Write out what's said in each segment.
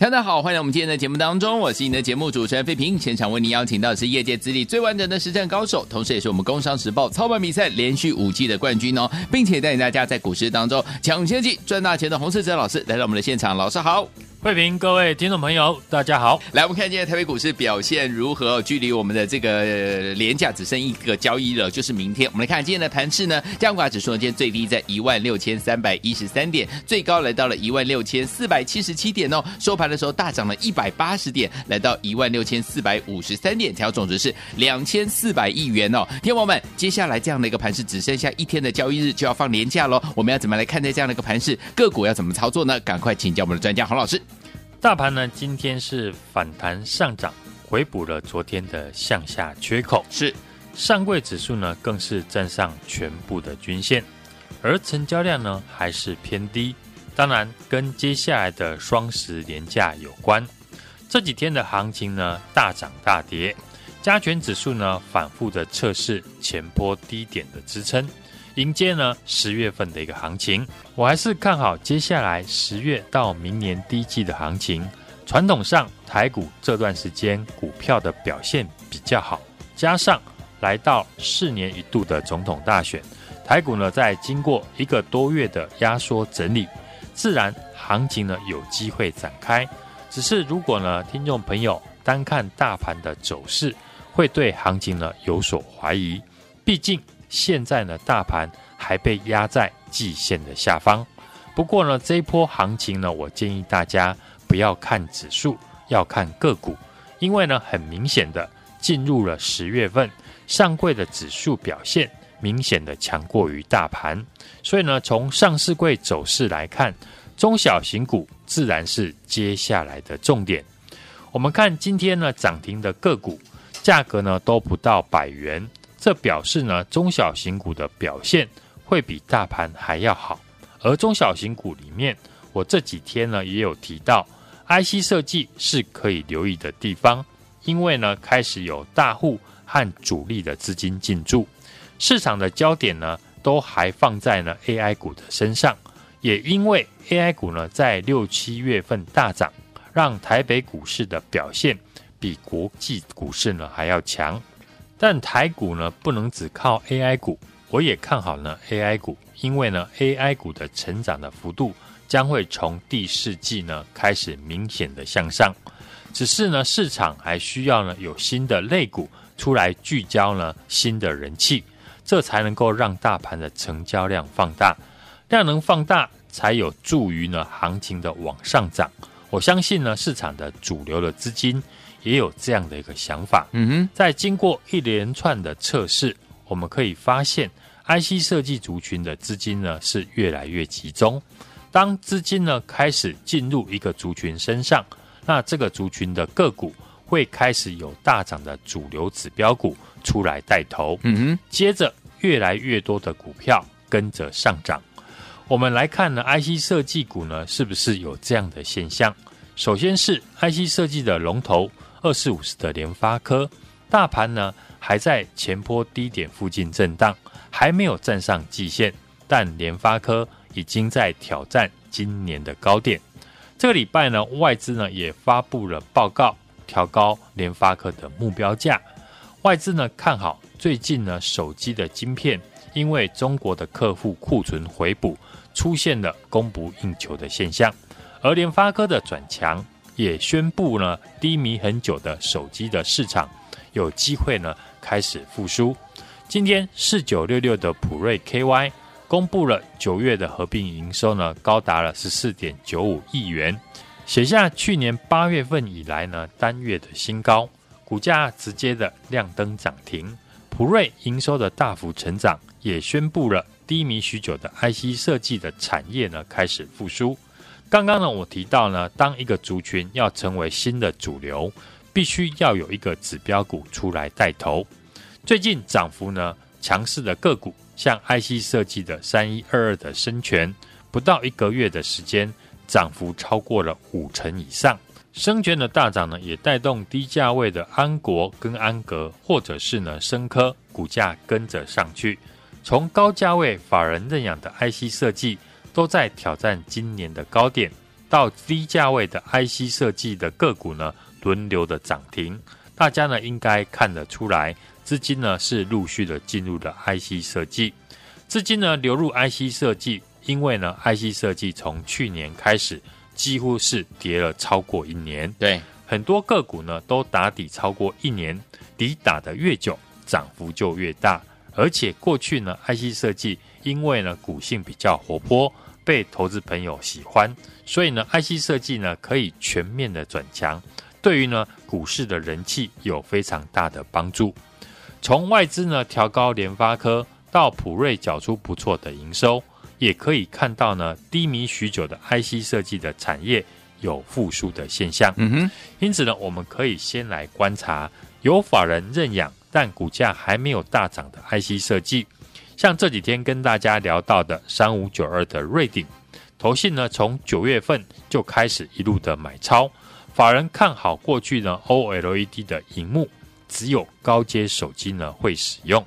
大家好，欢迎来我们今天的节目当中，我是你的节目主持人费平。现场为您邀请到的是业界资历最完整的实战高手，同时也是我们工商时报操盘比赛连续五季的冠军哦，并且带领大家在股市当中抢先机赚大钱的洪世哲老师来到我们的现场，老师好。慧平，各位听众朋友，大家好。来，我们看今天台北股市表现如何？距离我们的这个连假只剩一个交易日，就是明天。我们来看今天的盘势呢，加权指数呢，今天最低在一万六千三百一十三点，最高来到了一万六千四百七十七点哦。收盘的时候大涨了一百八十点，来到一万六千四百五十三点，成交总值是两千四百亿元哦。天王们，接下来这样的一个盘势，只剩下一天的交易日就要放年假喽。我们要怎么来看待这样的一个盘势？个股要怎么操作呢？赶快请教我们的专家洪老师。大盘呢，今天是反弹上涨，回补了昨天的向下缺口。是，上柜指数呢，更是站上全部的均线，而成交量呢，还是偏低。当然，跟接下来的双十连假有关。这几天的行情呢，大涨大跌，加权指数呢，反复的测试前波低点的支撑。迎接呢十月份的一个行情，我还是看好接下来十月到明年第一季的行情。传统上台股这段时间股票的表现比较好，加上来到四年一度的总统大选，台股呢在经过一个多月的压缩整理，自然行情呢有机会展开。只是如果呢听众朋友单看大盘的走势，会对行情呢有所怀疑，毕竟。现在呢，大盘还被压在季线的下方。不过呢，这一波行情呢，我建议大家不要看指数，要看个股，因为呢，很明显的进入了十月份，上柜的指数表现明显的强过于大盘。所以呢，从上市柜走势来看，中小型股自然是接下来的重点。我们看今天呢，涨停的个股价格呢，都不到百元。这表示呢，中小型股的表现会比大盘还要好。而中小型股里面，我这几天呢也有提到，IC 设计是可以留意的地方，因为呢开始有大户和主力的资金进驻，市场的焦点呢都还放在呢 AI 股的身上。也因为 AI 股呢在六七月份大涨，让台北股市的表现比国际股市呢还要强。但台股呢，不能只靠 AI 股，我也看好呢 AI 股，因为呢 AI 股的成长的幅度将会从第四季呢开始明显的向上，只是呢市场还需要呢有新的类股出来聚焦呢新的人气，这才能够让大盘的成交量放大，量能放大才有助于呢行情的往上涨。我相信呢市场的主流的资金。也有这样的一个想法。嗯哼，在经过一连串的测试，我们可以发现，IC 设计族群的资金呢是越来越集中。当资金呢开始进入一个族群身上，那这个族群的个股会开始有大涨的主流指标股出来带头。嗯哼，接着越来越多的股票跟着上涨。我们来看呢，IC 设计股呢是不是有这样的现象？首先是 IC 设计的龙头。二四五十的联发科，大盘呢还在前波低点附近震荡，还没有站上季线，但联发科已经在挑战今年的高点。这个礼拜呢，外资呢也发布了报告，调高联发科的目标价。外资呢看好最近呢手机的晶片，因为中国的客户库存回补，出现了供不应求的现象，而联发科的转强。也宣布呢，低迷很久的手机的市场有机会呢开始复苏。今天四九六六的普瑞 KY 公布了九月的合并营收呢，高达了十四点九五亿元，写下去年八月份以来呢单月的新高，股价直接的亮灯涨停。普瑞营收的大幅成长，也宣布了低迷许久的 IC 设计的产业呢开始复苏。刚刚呢，我提到呢，当一个族群要成为新的主流，必须要有一个指标股出来带头。最近涨幅呢强势的个股，像 IC 设计的三一二二的燊全，不到一个月的时间，涨幅超过了五成以上。生全的大涨呢，也带动低价位的安国跟安格，或者是呢砷科股价跟着上去。从高价位法人认养的 IC 设计。都在挑战今年的高点，到低价位的 IC 设计的个股呢，轮流的涨停。大家呢应该看得出来，资金呢是陆续的进入了 IC 设计。资金呢流入 IC 设计，因为呢 IC 设计从去年开始几乎是跌了超过一年。对，很多个股呢都打底超过一年，底打得越久，涨幅就越大。而且过去呢 IC 设计因为呢股性比较活泼。被投资朋友喜欢，所以呢，IC 设计呢可以全面的转强，对于呢股市的人气有非常大的帮助。从外资呢调高联发科到普瑞缴出不错的营收，也可以看到呢低迷许久的 IC 设计的产业有复苏的现象。嗯哼，因此呢，我们可以先来观察有法人认养但股价还没有大涨的 IC 设计。像这几天跟大家聊到的三五九二的瑞鼎，投信呢从九月份就开始一路的买超，法人看好过去呢 OLED 的荧幕只有高阶手机呢会使用，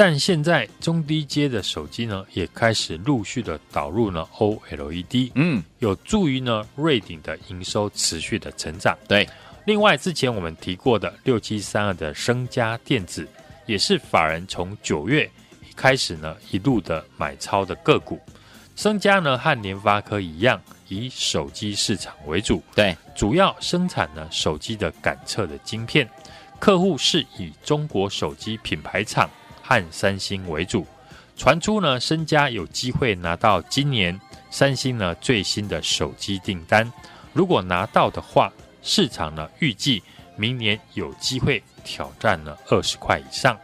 但现在中低阶的手机呢也开始陆续的导入呢 OLED，嗯，有助于呢瑞鼎的营收持续的成长。对，另外之前我们提过的六七三二的升佳电子，也是法人从九月。开始呢，一路的买超的个股，升佳呢和联发科一样，以手机市场为主，对，主要生产呢手机的感测的晶片，客户是以中国手机品牌厂和三星为主。传出呢，身家有机会拿到今年三星呢最新的手机订单，如果拿到的话，市场呢预计明年有机会挑战了二十块以上。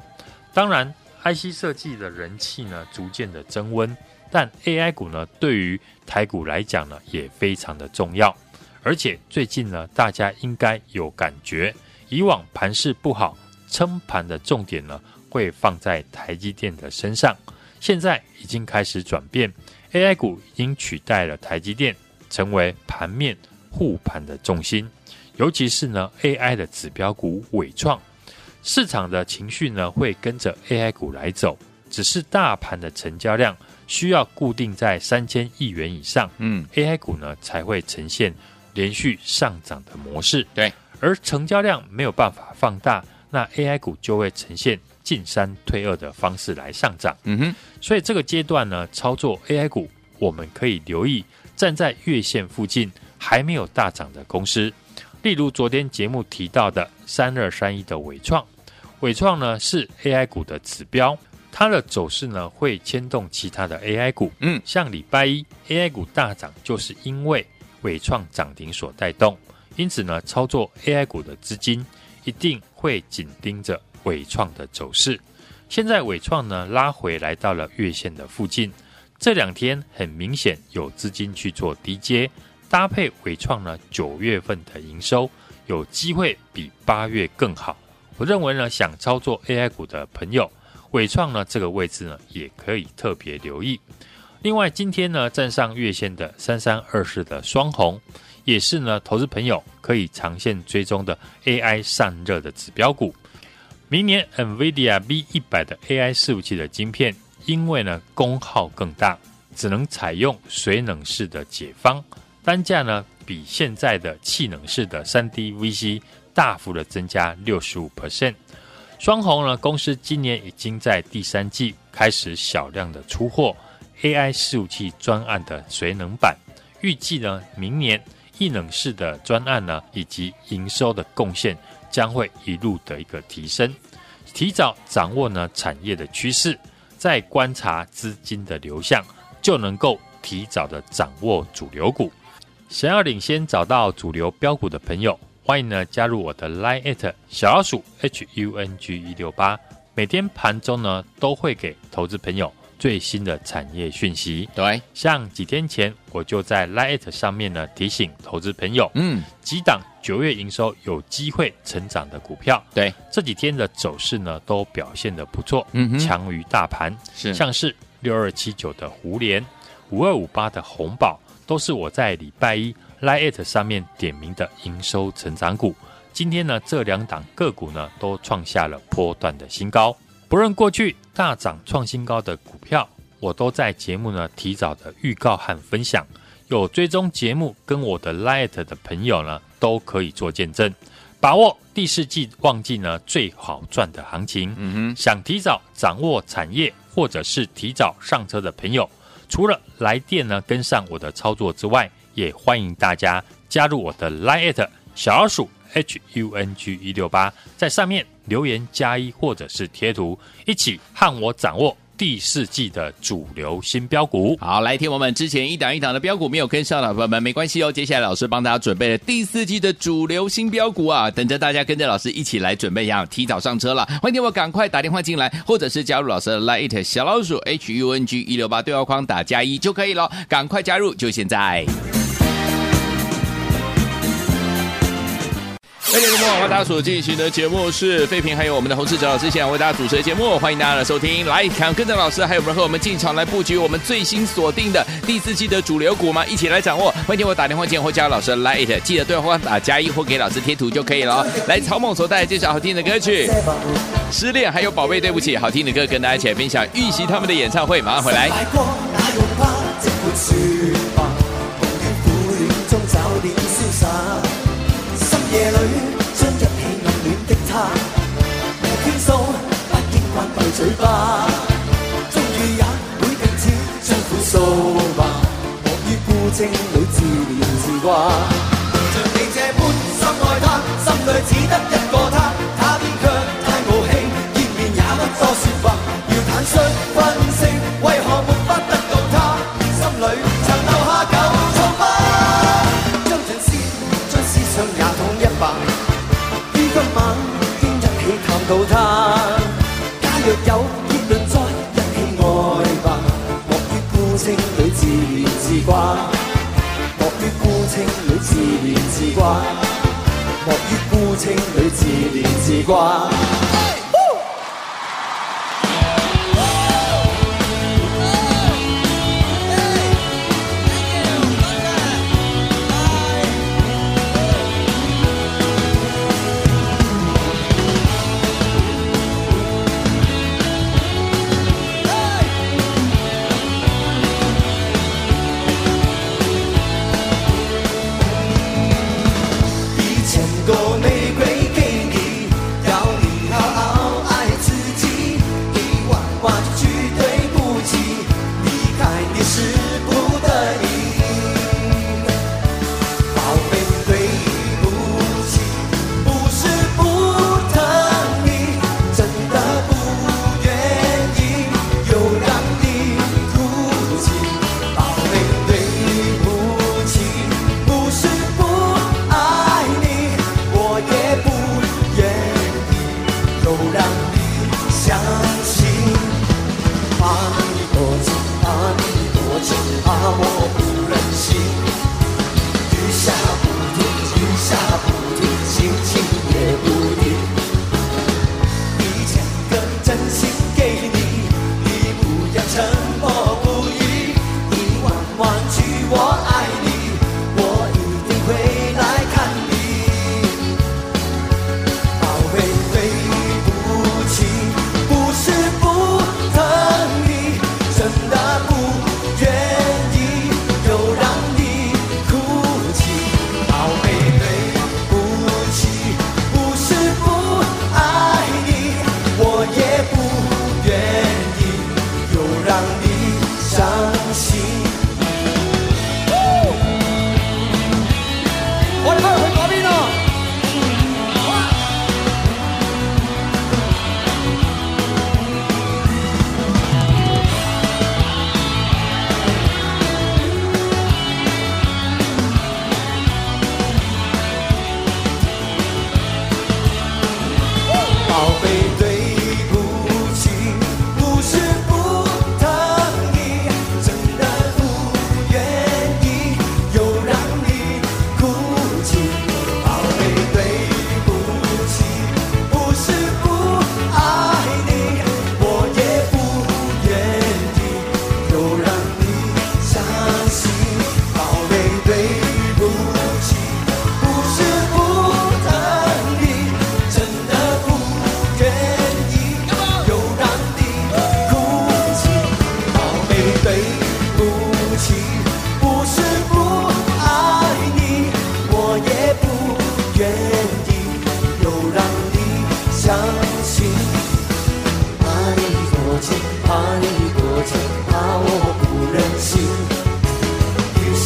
当然。IC 设计的人气呢，逐渐的增温，但 AI 股呢，对于台股来讲呢，也非常的重要。而且最近呢，大家应该有感觉，以往盘势不好，撑盘的重点呢，会放在台积电的身上。现在已经开始转变，AI 股已经取代了台积电，成为盘面护盘的重心。尤其是呢，AI 的指标股伟创。市场的情绪呢，会跟着 AI 股来走，只是大盘的成交量需要固定在三千亿元以上，嗯，AI 股呢才会呈现连续上涨的模式。对，而成交量没有办法放大，那 AI 股就会呈现进三退二的方式来上涨。嗯哼，所以这个阶段呢，操作 AI 股，我们可以留意站在月线附近还没有大涨的公司，例如昨天节目提到的三二三一的伟创。伟创呢是 AI 股的指标，它的走势呢会牵动其他的 AI 股。嗯，像礼拜一 AI 股大涨，就是因为伟创涨停所带动。因此呢，操作 AI 股的资金一定会紧盯着纬创的走势。现在纬创呢拉回来到了月线的附近，这两天很明显有资金去做低接，搭配纬创呢九月份的营收有机会比八月更好。我认为呢，想操作 AI 股的朋友，纬创呢这个位置呢也可以特别留意。另外，今天呢站上月线的三三二四的双红，也是呢投资朋友可以长线追踪的 AI 散热的指标股。明年 NVIDIA V 一百的 AI 伺服器的晶片，因为呢功耗更大，只能采用水冷式的解方，单价呢比现在的气冷式的三 D VC。大幅的增加六十五 percent，双鸿呢公司今年已经在第三季开始小量的出货 AI 伺服器专案的水冷版，预计呢明年液冷式的专案呢以及营收的贡献将会一路的一个提升，提早掌握呢产业的趋势，再观察资金的流向，就能够提早的掌握主流股。想要领先找到主流标股的朋友。欢迎呢加入我的 Line@ 小老鼠 H U N G 一六八，每天盘中呢都会给投资朋友最新的产业讯息。对，像几天前我就在 Lite 上面呢提醒投资朋友，嗯，几档九月营收有机会成长的股票。对，这几天的走势呢都表现的不错，嗯哼，强于大盘。是，像是六二七九的胡联，五二五八的红宝，都是我在礼拜一。Lite 上面点名的营收成长股，今天呢这两档个股呢都创下了波段的新高。不论过去大涨创新高的股票，我都在节目呢提早的预告和分享。有追踪节目跟我的 Light 的朋友呢，都可以做见证，把握第四季旺季呢最好赚的行情。嗯哼，想提早掌握产业或者是提早上车的朋友，除了来电呢跟上我的操作之外，也欢迎大家加入我的 Light 小老鼠 H U N G 一六八，在上面留言加一或者是贴图，一起和我掌握。第四季的主流新标股，好，来听我们之前一档一档的标股没有跟上的朋友们，没关系哦。接下来老师帮大家准备了第四季的主流新标股啊，等着大家跟着老师一起来准备呀，提早上车了。欢迎我赶快打电话进来，或者是加入老师的 Light 小老鼠 H U N G 一六八对话框打加一就可以了，赶快加入，就现在。大家好，欢迎大家所进行的节目是费平，还有我们的洪士哲老师，现在为大家主持的节目，欢迎大家的收听。来，看跟着老师，还有没有和我们进场来布局我们最新锁定的第四季的主流股吗？一起来掌握。欢迎我打电话进或加老师来 it，记得对话打加一或给老师贴图就可以了。来，曹猛所带来这首好听的歌曲，失恋还有宝贝对不起，好听的歌跟大家一起来分享，预习他们的演唱会，马上回来。夜里将一起暗恋的他，无倾诉，不经关闭嘴巴，终于也会停止将苦诉吧，我于孤清里自怜自挂。像你这般深爱他，心里只得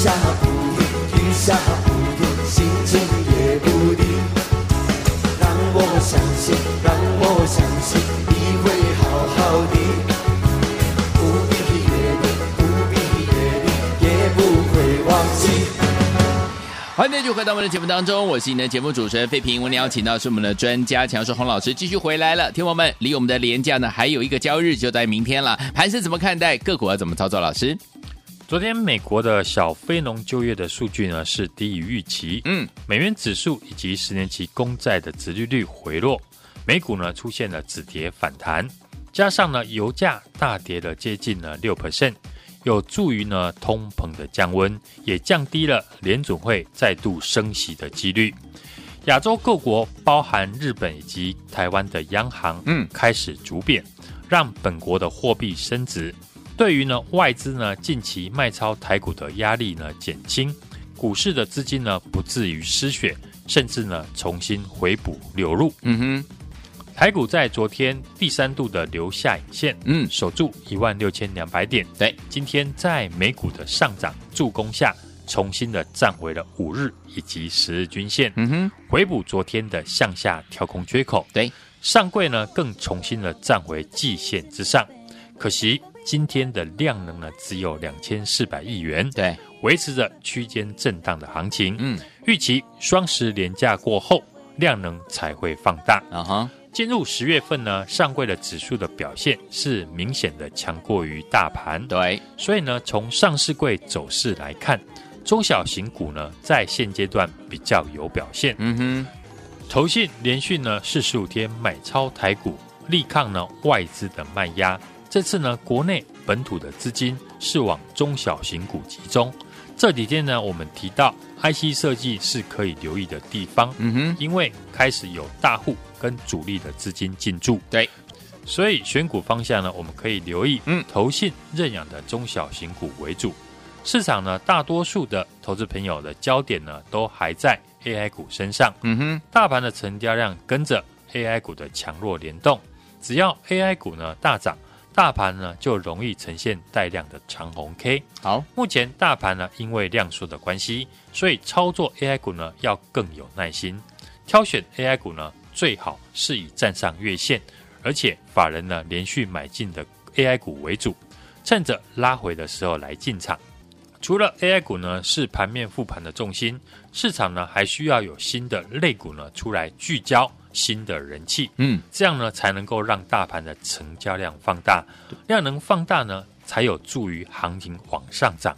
下不停，雨下不停，心情也不定。让我相信，让我相信，你会好好的。不必约定，不必约定，也不会忘记。欢迎继续回到我们的节目当中，我是你的节目主持人费平。我们邀请到是我们的专家强势洪老师继续回来了。听友们，离我们的连假呢还有一个交易日，就在明天了。盘势怎么看待？个股要怎么操作？老师，昨天美国的小非农就业的数据呢是低于预期，嗯，美元指数以及十年期公债的殖利率回落，美股呢出现了止跌反弹，加上呢油价大跌了接近了六 percent。有助于呢通膨的降温，也降低了联准会再度升息的几率。亚洲各国，包含日本以及台湾的央行，嗯，开始逐贬，让本国的货币升值。对于呢外资呢近期卖超台股的压力呢减轻，股市的资金呢不至于失血，甚至呢重新回补流入。嗯哼。台股在昨天第三度的留下影线，嗯，守住一万六千两百点。对，今天在美股的上涨助攻下，重新的站回了五日以及十日均线，嗯哼，回补昨天的向下跳空缺口。对，上柜呢更重新的站回季线之上，可惜今天的量能呢只有两千四百亿元，对，维持着区间震荡的行情。嗯，预期双十连假过后量能才会放大。啊哈。进入十月份呢，上柜的指数的表现是明显的强过于大盘。对，所以呢，从上市柜走势来看，中小型股呢在现阶段比较有表现。嗯哼，投信连续呢四十五天买超台股，力抗呢外资的卖压。这次呢，国内本土的资金是往中小型股集中。这几天呢，我们提到 IC 设计是可以留意的地方。嗯哼，因为开始有大户跟主力的资金进驻。对，所以选股方向呢，我们可以留意，嗯，投信认养的中小型股为主。市场呢，大多数的投资朋友的焦点呢，都还在 AI 股身上。嗯哼，大盘的成交量跟着 AI 股的强弱联动，只要 AI 股呢大涨。大盘呢就容易呈现带量的长红 K。好，目前大盘呢因为量缩的关系，所以操作 AI 股呢要更有耐心。挑选 AI 股呢最好是以站上月线，而且法人呢连续买进的 AI 股为主，趁着拉回的时候来进场。除了 AI 股呢是盘面复盘的重心，市场呢还需要有新的类股呢出来聚焦。新的人气，嗯，这样呢才能够让大盘的成交量放大，量能放大呢，才有助于行情往上涨。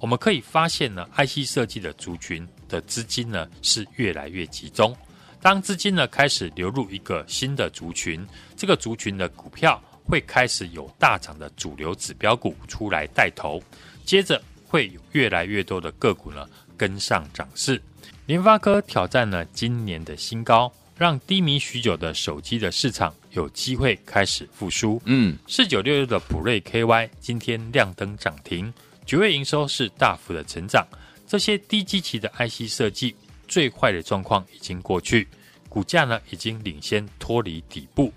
我们可以发现呢，IC 设计的族群的资金呢是越来越集中。当资金呢开始流入一个新的族群，这个族群的股票会开始有大涨的主流指标股出来带头，接着会有越来越多的个股呢跟上涨势。联发科挑战了今年的新高。让低迷许久的手机的市场有机会开始复苏。嗯，四九六六的普瑞 KY 今天亮灯涨停，九月营收是大幅的成长。这些低基期的 IC 设计最坏的状况已经过去，股价呢已经领先脱离底部。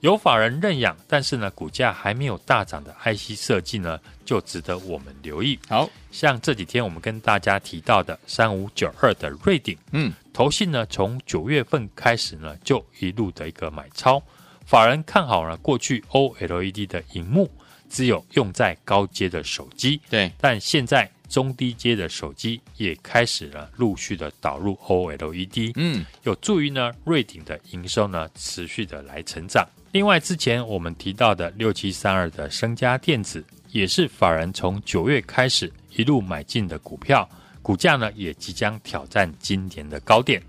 有法人认养，但是呢，股价还没有大涨的 IC 设计呢，就值得我们留意。好。像这几天我们跟大家提到的三五九二的瑞鼎，嗯，投信呢从九月份开始呢就一路的一个买超，法人看好了过去 OLED 的荧幕只有用在高阶的手机，对，但现在中低阶的手机也开始了陆续的导入 OLED，嗯，有助于呢瑞鼎的营收呢持续的来成长。另外，之前我们提到的六七三二的升家电子，也是法人从九月开始一路买进的股票，股价呢也即将挑战今年的高点。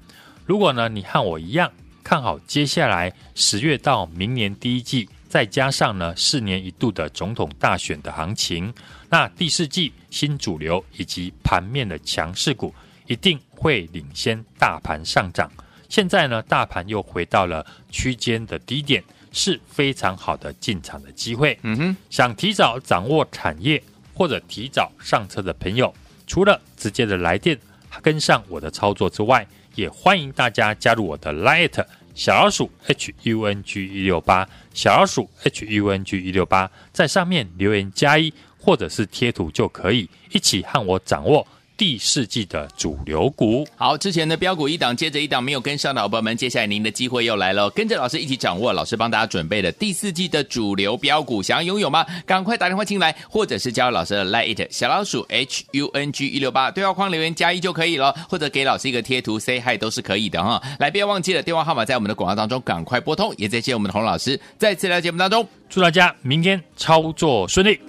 如果呢你和我一样看好接下来十月到明年第一季，再加上呢四年一度的总统大选的行情，那第四季新主流以及盘面的强势股一定会领先大盘上涨。现在呢大盘又回到了区间的低点。是非常好的进场的机会。嗯哼，想提早掌握产业或者提早上车的朋友，除了直接的来电跟上我的操作之外，也欢迎大家加入我的 Light 小老鼠 H U N G 一六八小老鼠 H U N G 一六八，在上面留言加一或者是贴图就可以，一起和我掌握。第四季的主流股，好，之前的标股一档接着一档没有跟上的伙伴们，接下来您的机会又来了，跟着老师一起掌握老师帮大家准备的第四季的主流标股，想要拥有吗？赶快打电话进来，或者是加入老师的 Lite 小老鼠 H U N G 一六八对话框留言加一就可以了，或者给老师一个贴图 Say Hi 都是可以的哈。来，不要忘记了电话号码在我们的广告当中，赶快拨通。也再见我们的洪老师，再次来节目当中，祝大家明天操作顺利。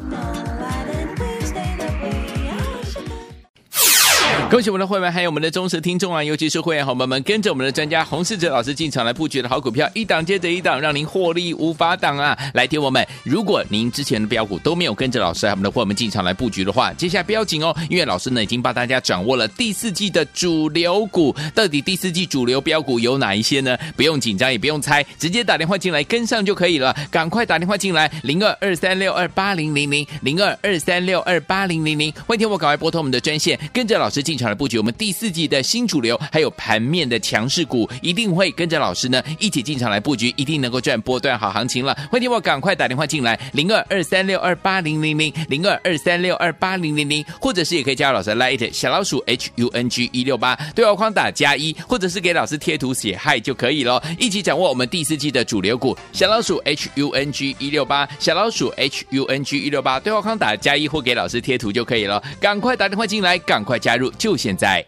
恭喜我们的会员，还有我们的忠实听众啊！尤其是会员好朋友们，跟着我们的专家洪世哲老师进场来布局的好股票，一档接着一档，让您获利无法挡啊！来听我们，如果您之前的标股都没有跟着老师，我们的会员们进场来布局的话，接下来不要紧哦，因为老师呢已经帮大家掌握了第四季的主流股，到底第四季主流标股有哪一些呢？不用紧张，也不用猜，直接打电话进来跟上就可以了。赶快打电话进来，零二二三六二八零零零零二二三六二八零零零，欢迎听我赶快拨通我们的专线，跟着老师进场。来布局我们第四季的新主流，还有盘面的强势股，一定会跟着老师呢一起进场来布局，一定能够赚波段好行情了。欢迎我赶快打电话进来，零二二三六二八零零零零二二三六二八零零零，或者是也可以加入老师的 Light 小老鼠 H U N G 一六八对话框打加一，或者是给老师贴图写嗨就可以了。一起掌握我们第四季的主流股，小老鼠 H U N G 一六八小老鼠 H U N G 一六八对话框打加一或给老师贴图就可以了。赶快打电话进来，赶快加入就就。现在。